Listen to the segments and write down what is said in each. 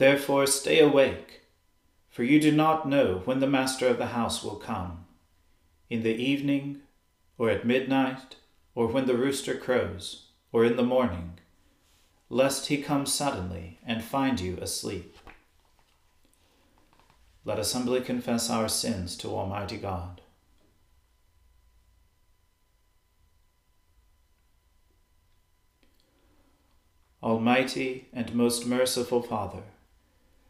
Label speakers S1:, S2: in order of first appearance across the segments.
S1: Therefore stay awake, for you do not know when the master of the house will come in the evening, or at midnight, or when the rooster crows, or in the morning, lest he come suddenly and find you asleep. Let us humbly confess our sins to Almighty God. Almighty and most merciful Father,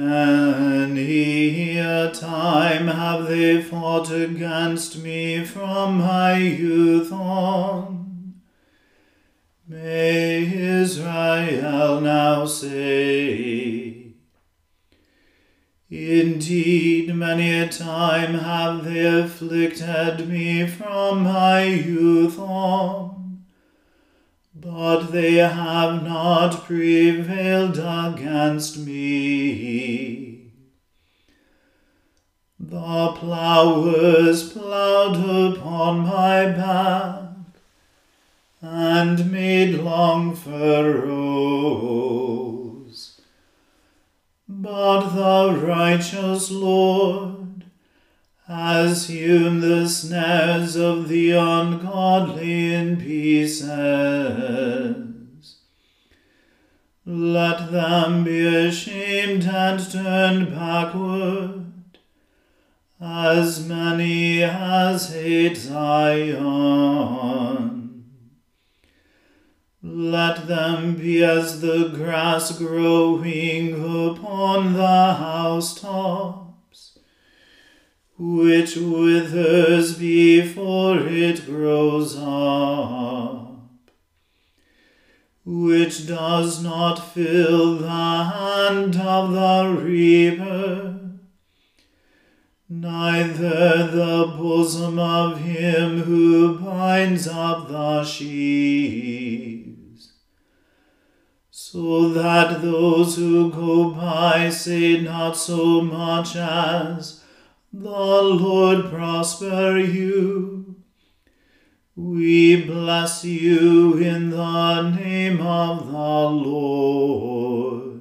S1: Many a time have they fought against me from my youth on. May Israel now say, Indeed, many a time have they afflicted me from my youth on but they have not prevailed against me. The plowers plowed upon my back and made long furrows, but the righteous Lord hewn the snares of the ungodly in pieces. Let them be ashamed and turned backward, as many as hate Zion. Let them be as the grass growing upon the housetops, which withers before it grows up, which does not fill the hand of the reaper neither the bosom of him who binds up the sheaves, so that those who go by say not so much as, The Lord prosper you. We bless you in the name of the Lord.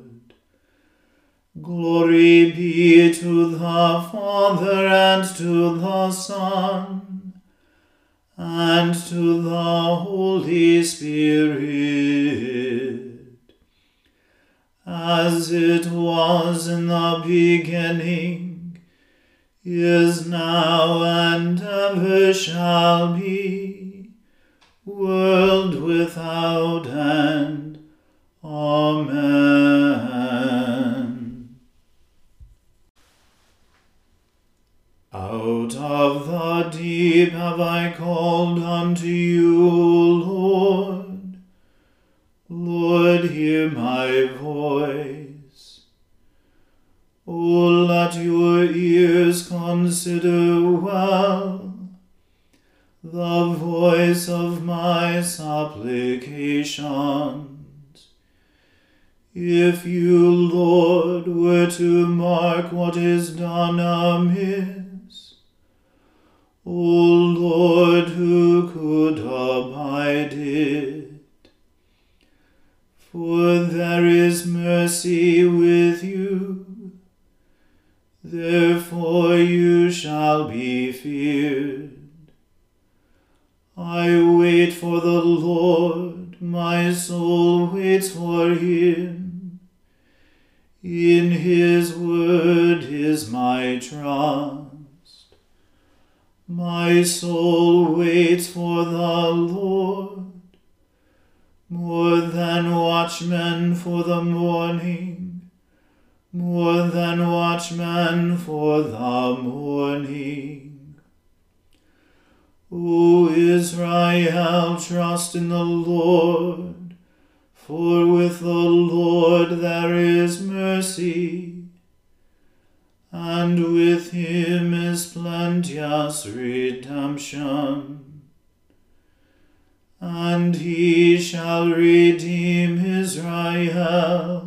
S1: Glory be to the Father and to the Son and to the Holy Spirit, as it was in the beginning, is now, and ever shall be, world without end. Amen. Out of the deep have I called unto you, Lord. Lord, hear my voice. O let your ears consider well the voice of my supplications. If you, Lord, were to mark what is done amiss, O Lord, who could abide it? For there is mercy with you, therefore you shall be feared. I wait for the Lord, my soul waits for him. In his word is my trust. My soul waits for the Lord more than watchmen for the morning, more than watchmen for the morning. O Israel, trust in the Lord, for with the Lord there is mercy and with him is plenteous redemption. And he shall redeem Israel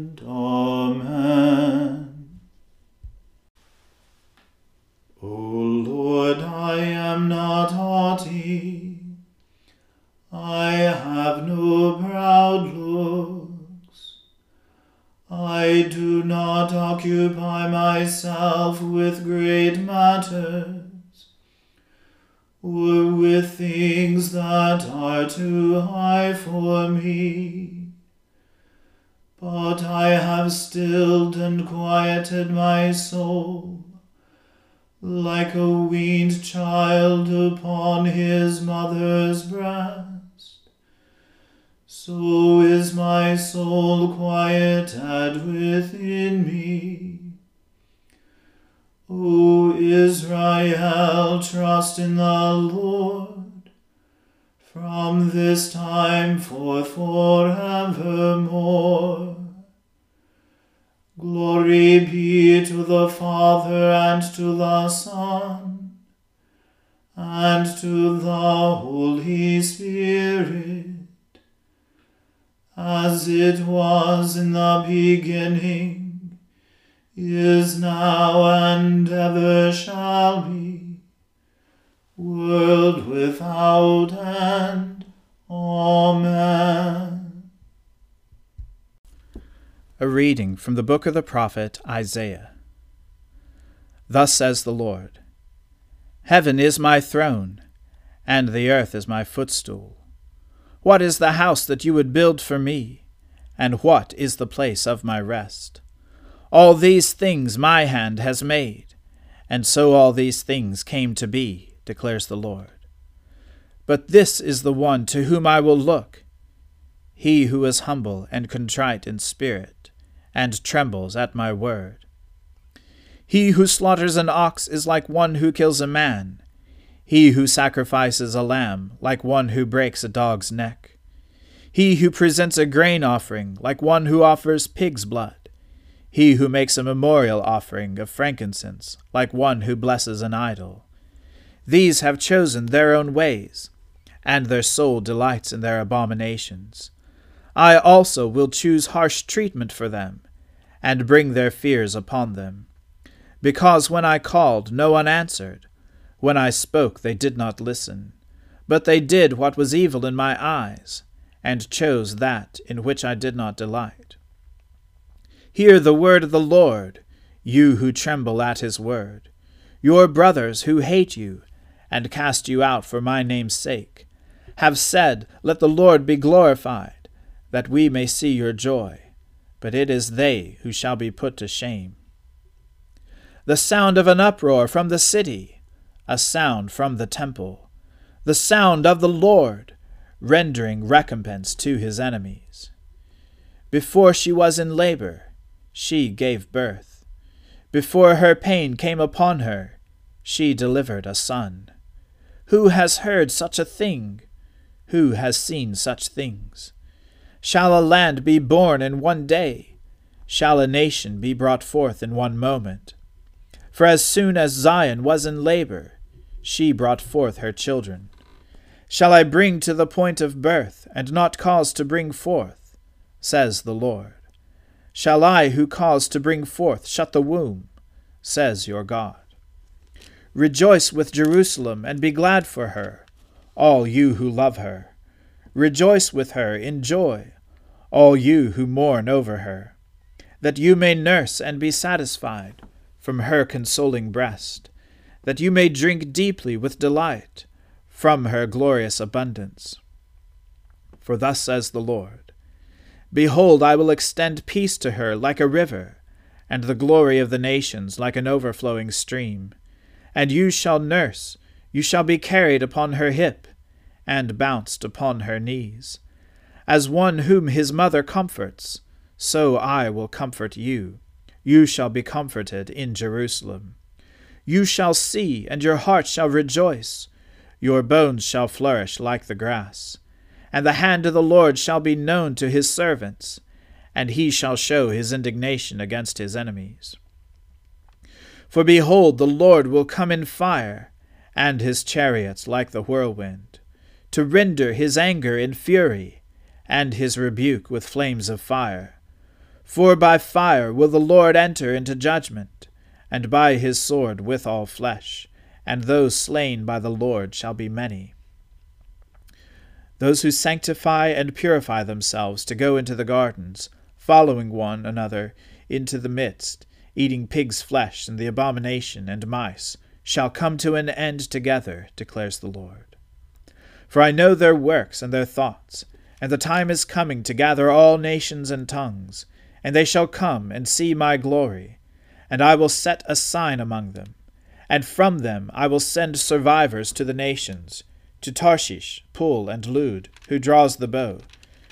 S1: Amen. O Lord, I am not haughty, I have no proud looks. I do not occupy myself with great matters, or with things that are too high for me. But I have stilled and quieted my soul, like a weaned child upon his mother's breast so is my soul quieted within me. O Israel, trust in the Lord from this time forth forevermore. Glory be to the Father and to the Son and to the Holy Spirit as it was in the beginning, is now, and ever shall be, world without end. Amen.
S2: A reading from the book of the prophet Isaiah. Thus says the Lord Heaven is my throne, and the earth is my footstool. What is the house that you would build for me? And what is the place of my rest? All these things my hand has made, and so all these things came to be, declares the Lord. But this is the one to whom I will look, he who is humble and contrite in spirit, and trembles at my word. He who slaughters an ox is like one who kills a man, he who sacrifices a lamb like one who breaks a dog's neck, he who presents a grain offering like one who offers pig's blood, he who makes a memorial offering of frankincense like one who blesses an idol. These have chosen their own ways, and their soul delights in their abominations. I also will choose harsh treatment for them, and bring their fears upon them. Because when I called, no one answered. When I spoke, they did not listen. But they did what was evil in my eyes, and chose that in which I did not delight. Hear the word of the Lord, you who tremble at his word, your brothers who hate you, and cast you out for my name's sake, have said, Let the Lord be glorified, that we may see your joy. But it is they who shall be put to shame the sound of an uproar from the city, a sound from the temple, the sound of the Lord, rendering recompense to his enemies. Before she was in labor, she gave birth. Before her pain came upon her, she delivered a son. Who has heard such a thing? Who has seen such things? Shall a land be born in one day? Shall a nation be brought forth in one moment? For as soon as Zion was in labor, she brought forth her children. Shall I bring to the point of birth, and not cause to bring forth? says the Lord. Shall I, who cause to bring forth, shut the womb? says your God. Rejoice with Jerusalem, and be glad for her, all you who love her. Rejoice with her in joy, all you who mourn over her, that you may nurse and be satisfied from her consoling breast, that you may drink deeply with delight from her glorious abundance. For thus says the Lord Behold, I will extend peace to her like a river, and the glory of the nations like an overflowing stream. And you shall nurse, you shall be carried upon her hip, and bounced upon her knees. As one whom his mother comforts, so I will comfort you. You shall be comforted in Jerusalem. You shall see, and your heart shall rejoice. Your bones shall flourish like the grass. And the hand of the Lord shall be known to his servants, and he shall show his indignation against his enemies. For behold, the Lord will come in fire, and his chariots like the whirlwind, to render his anger in fury, and his rebuke with flames of fire. For by fire will the Lord enter into judgment, and by his sword with all flesh, and those slain by the Lord shall be many. Those who sanctify and purify themselves to go into the gardens, following one another into the midst, eating pig's flesh and the abomination and mice, shall come to an end together, declares the Lord. For I know their works and their thoughts, and the time is coming to gather all nations and tongues and they shall come and see my glory, and I will set a sign among them. And from them I will send survivors to the nations, to Tarshish, Pul, and Lud, who draws the bow,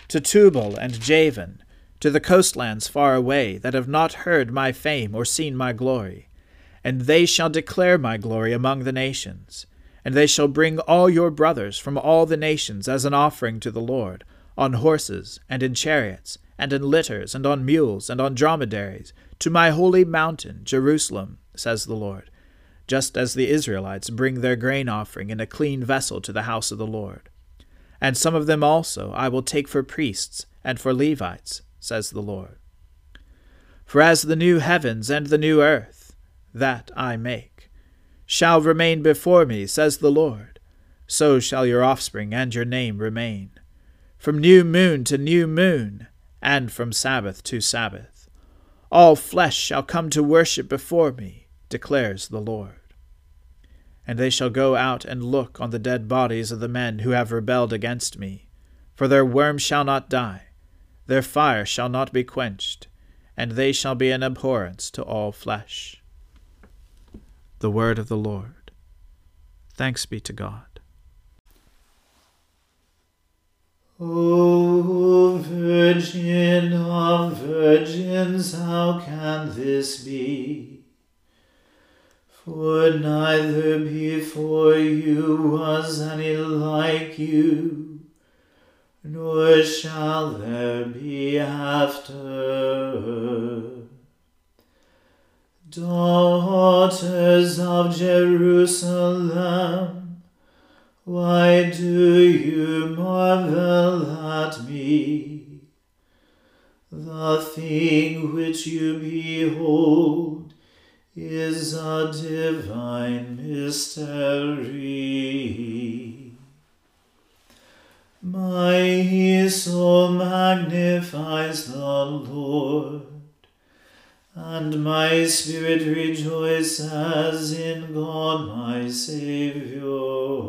S2: to Tubal and Javan, to the coastlands far away, that have not heard my fame or seen my glory. And they shall declare my glory among the nations. And they shall bring all your brothers from all the nations as an offering to the Lord, on horses and in chariots and in litters, and on mules, and on dromedaries, to my holy mountain, Jerusalem, says the Lord, just as the Israelites bring their grain offering in a clean vessel to the house of the Lord. And some of them also I will take for priests and for Levites, says the Lord. For as the new heavens and the new earth, that I make, shall remain before me, says the Lord, so shall your offspring and your name remain from new moon to new moon, and from Sabbath to Sabbath. All flesh shall come to worship before me, declares the Lord. And they shall go out and look on the dead bodies of the men who have rebelled against me. For their worm shall not die, their fire shall not be quenched, and they shall be an abhorrence to all flesh. The word of the Lord. Thanks be to God.
S1: O Virgin of Virgins, how can this be? For neither before you was any like you, nor shall there be after. Daughters of Jerusalem, why do you marvel at me? The thing which you behold is a divine mystery. My soul magnifies the Lord, and my spirit rejoices in God my Saviour.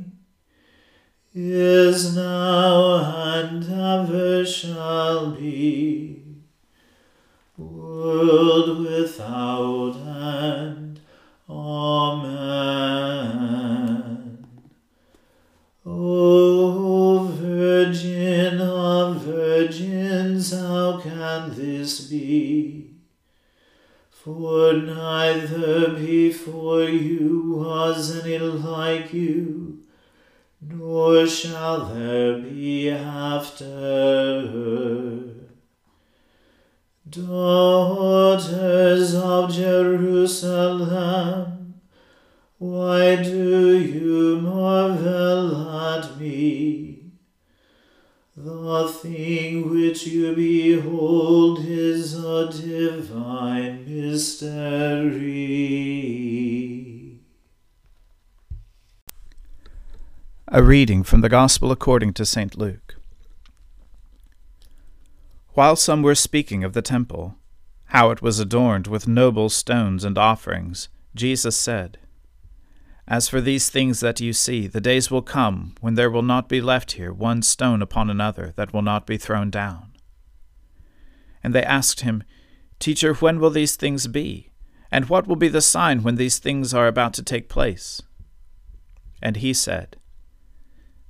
S1: is now, and ever shall be, world without end. Amen. O Virgin of Virgins, how can this be? For neither before you was any like you, nor shall there be after. Daughters of Jerusalem, why do you marvel at me? The thing which you behold is a divine mystery.
S2: A reading from the Gospel according to St. Luke. While some were speaking of the temple, how it was adorned with noble stones and offerings, Jesus said, As for these things that you see, the days will come when there will not be left here one stone upon another that will not be thrown down. And they asked him, Teacher, when will these things be? And what will be the sign when these things are about to take place? And he said,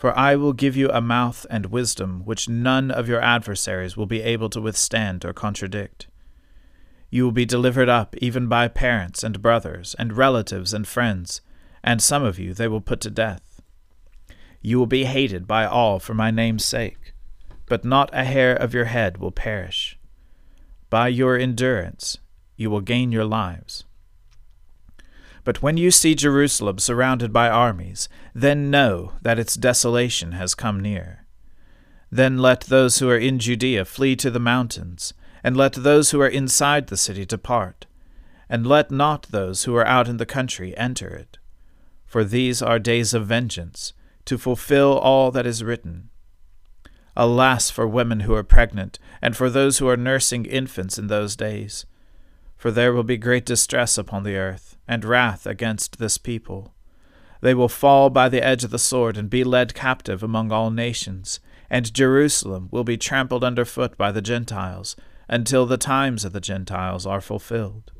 S2: For I will give you a mouth and wisdom which none of your adversaries will be able to withstand or contradict. You will be delivered up even by parents and brothers, and relatives and friends, and some of you they will put to death. You will be hated by all for my name's sake, but not a hair of your head will perish. By your endurance you will gain your lives. But when you see Jerusalem surrounded by armies, then know that its desolation has come near. Then let those who are in Judea flee to the mountains and let those who are inside the city depart, and let not those who are out in the country enter it. For these are days of vengeance, to fulfill all that is written. Alas for women who are pregnant, and for those who are nursing infants in those days! For there will be great distress upon the earth, and wrath against this people. They will fall by the edge of the sword, and be led captive among all nations, and Jerusalem will be trampled under foot by the Gentiles until the times of the Gentiles are fulfilled.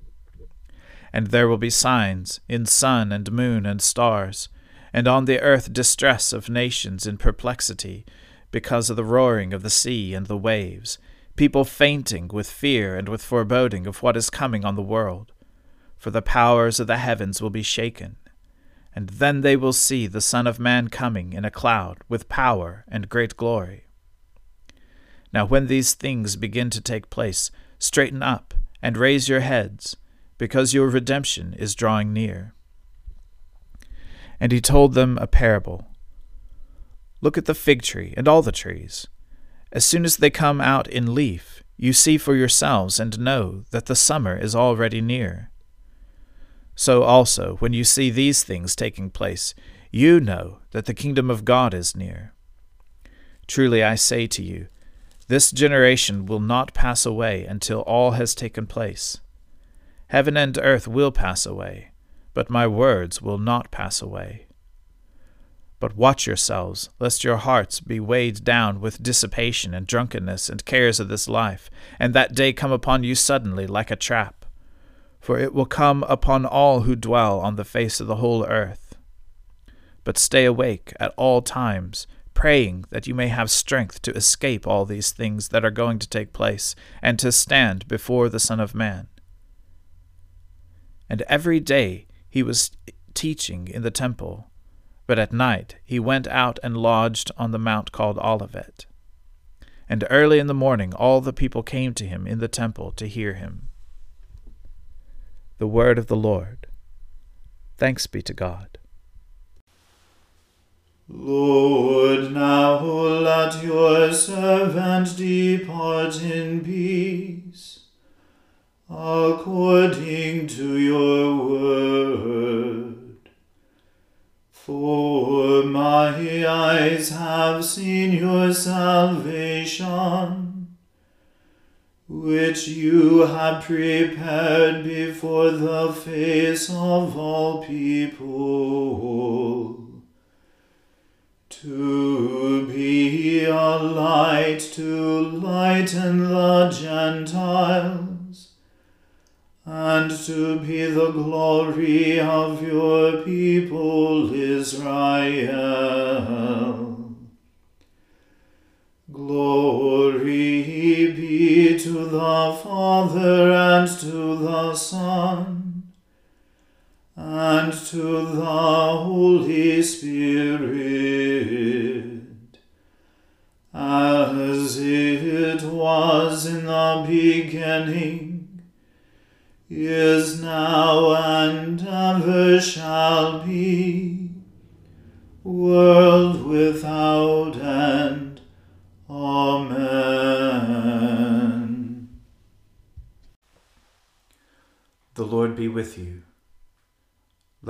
S2: And there will be signs in sun and moon and stars, and on the earth distress of nations in perplexity, because of the roaring of the sea and the waves, people fainting with fear and with foreboding of what is coming on the world. For the powers of the heavens will be shaken. And then they will see the Son of Man coming in a cloud with power and great glory. Now, when these things begin to take place, straighten up and raise your heads, because your redemption is drawing near. And he told them a parable Look at the fig tree and all the trees. As soon as they come out in leaf, you see for yourselves and know that the summer is already near. So also, when you see these things taking place, you know that the kingdom of God is near. Truly I say to you, this generation will not pass away until all has taken place. Heaven and earth will pass away, but my words will not pass away. But watch yourselves, lest your hearts be weighed down with dissipation and drunkenness and cares of this life, and that day come upon you suddenly like a trap. For it will come upon all who dwell on the face of the whole earth. But stay awake at all times praying that you may have strength to escape all these things that are going to take place, and to stand before the Son of Man. And every day he was teaching in the temple, but at night he went out and lodged on the mount called Olivet. And early in the morning all the people came to him in the temple to hear him. The word of the Lord. Thanks be to God.
S1: Lord, now let your servant depart in peace, according to your word. For my eyes have seen your salvation, which you have prepared before the face of all people to be a light to lighten the Gentiles and to be the glory of your people Israel. Glory the Father and to the Son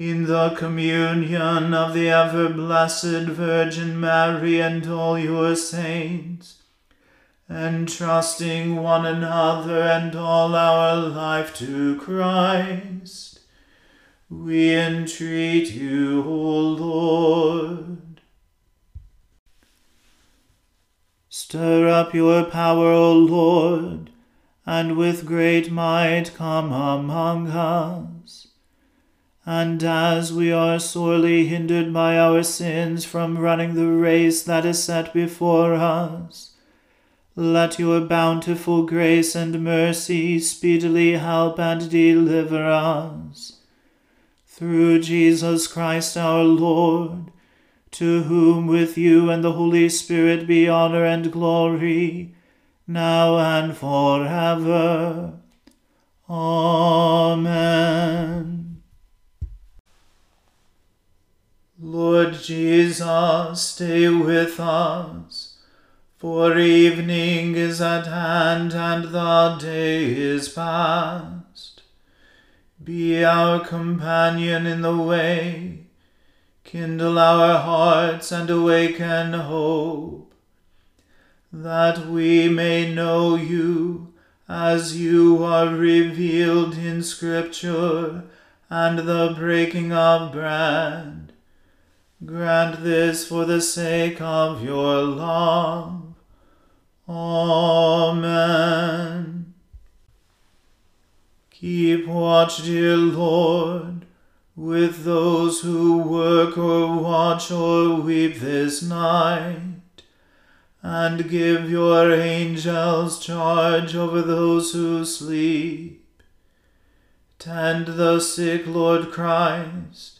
S1: in the communion of the ever blessed Virgin Mary and all your saints entrusting one another and all our life to Christ, we entreat you, O Lord. Stir up your power, O Lord, and with great might come among us. And as we are sorely hindered by our sins from running the race that is set before us, let your bountiful grace and mercy speedily help and deliver us. Through Jesus Christ our Lord, to whom with you and the Holy Spirit be honor and glory, now and forever. Amen. Lord Jesus, stay with us for evening is at hand, and the day is past. Be our companion in the way, kindle our hearts, and awaken hope, that we may know you as you are revealed in Scripture and the breaking of bread. Grant this for the sake of your love Amen. Keep watch, dear Lord, with those who work or watch or weep this night, and give your angels charge over those who sleep. Tend the sick, Lord Christ.